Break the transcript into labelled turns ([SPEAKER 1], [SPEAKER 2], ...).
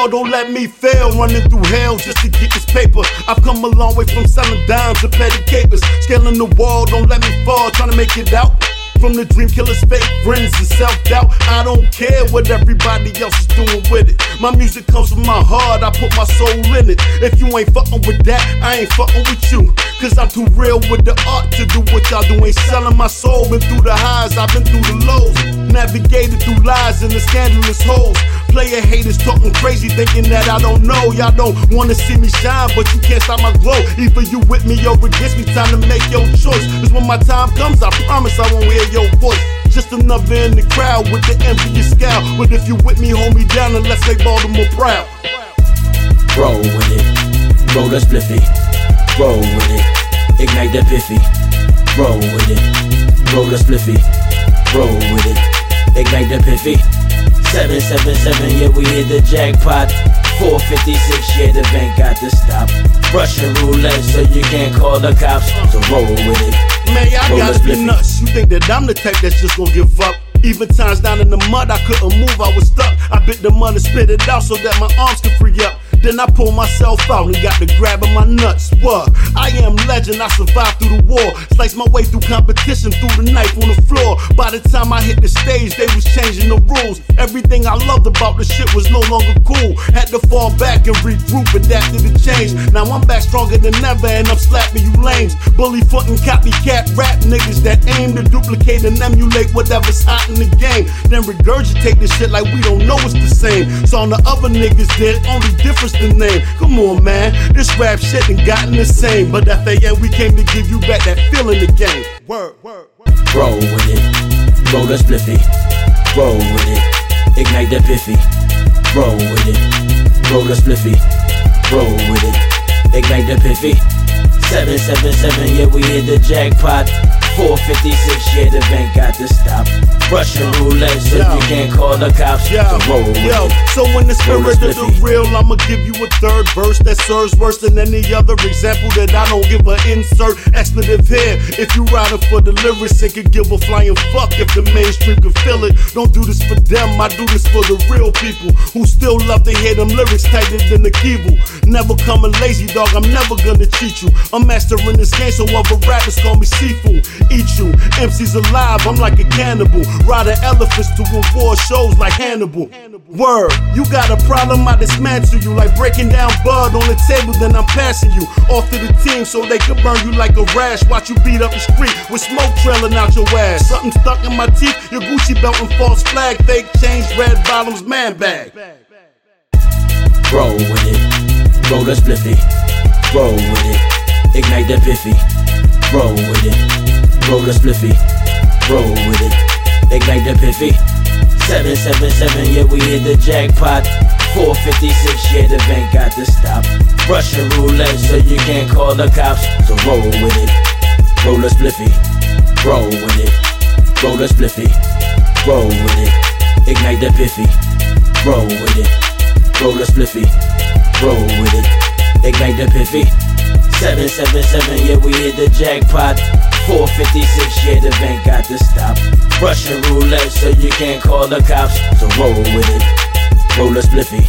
[SPEAKER 1] Lord, don't let me fail. Running through hell just to get this paper. I've come a long way from selling dimes to petty capers. Scaling the wall, don't let me fall. Trying to make it out. From the dream killers, fake friends, and self doubt. I don't care what everybody else is doing with it. My music comes from my heart, I put my soul in it. If you ain't fucking with that, I ain't fucking with you. Cause I'm too real with the art to do what y'all do. Ain't selling my soul. Been through the highs, I've been through the lows. Navigated through lies and the scandalous holes. Player haters talking crazy, thinking that I don't know. Y'all don't wanna see me shine, but you can't stop my glow. Either you with me or against me, time to make your choice. Cause when my time comes, I promise I won't hear your voice. Just another in the crowd with the envious scowl. But if you with me, hold me down and let's make Baltimore proud.
[SPEAKER 2] Roll with it, roll the spliffy. Roll with it, ignite the piffy. Roll with it, roll the spliffy. Roll with it, ignite the piffy. 777, yeah, we hit the jackpot. 456, yeah, the bank got to stop. Russian roulette, so you can't call the cops. So roll with it.
[SPEAKER 1] Man, y'all gotta be nuts. You think that I'm the type that's just gonna give up? Even times down in the mud, I couldn't move, I was stuck. I bit the mud and spit it out so that my arms could free up. Then I pull myself out and got the grab of my nuts. What? I am legend, I survived through the war. Sliced my way through competition, through the knife on the floor. By the time I hit the stage, they was changing the rules. Everything I loved about the shit was no longer cool. Had to fall back and regroup, adapt to the change. Now I'm back stronger than ever and I'm slapping you lames. Bully foot copycat rap niggas that aim to duplicate and emulate whatever's hot in the game. Then regurgitate the shit like we don't know it's the same. So on the other niggas did, only difference the name. Come on, man, this rap shit ain't gotten the same. But at the end, we came to give you back that feeling again. Word, word, word.
[SPEAKER 2] Roll with it, roll the spliffy. Roll with it, ignite the piffy. Roll with it, roll the spliffy. Roll with it, ignite the piffy. 777, yeah, we hit the jackpot. 456, yeah, the bank got to stop. Russian roulette, so
[SPEAKER 1] Yo.
[SPEAKER 2] you can't call the cops.
[SPEAKER 1] Yo,
[SPEAKER 2] So roll
[SPEAKER 1] yo, so in the spirit of the real, I'ma give you a third verse that serves worse than any other example that I don't give a insert expletive here. If you riding for the lyrics, it could give a flying fuck if the mainstream can feel it. Don't do this for them, I do this for the real people who still love to hear them lyrics tighter than the keyboard. Never coming lazy, dog, I'm never gonna cheat you. I'm mastering this game, so other rappers call me seafood. Eat you, MC's alive, I'm like a cannibal. Riding elephants to award shows like Hannibal. Word, you got a problem, I dismantle you. Like breaking down bud on the table, then I'm passing you off to the team so they can burn you like a rash. Watch you beat up the street with smoke trailing out your ass. Something stuck in my teeth, your Gucci belt and false flag, fake chains, red bottoms, man bag.
[SPEAKER 2] Roll with it, roll the spliffy. Roll with it, ignite the piffy. Roll with it, roll the spliffy. Roll with it, ignite the piffy. 777, yeah, we hit the jackpot. 456, yeah, the bank got to stop. Russian roulette, so you can't call the cops. So roll with it, roll the spliffy. Roll with it, roll the spliffy. Roll with it, ignite the piffy. Roll with it, roll the spliffy. Roll with it, ignite the piffy. 777, yeah, we hit the jackpot. 456, yeah, the bank got to stop. Russian roulette, so you can't call the cops. So roll with it, roll the spliffy.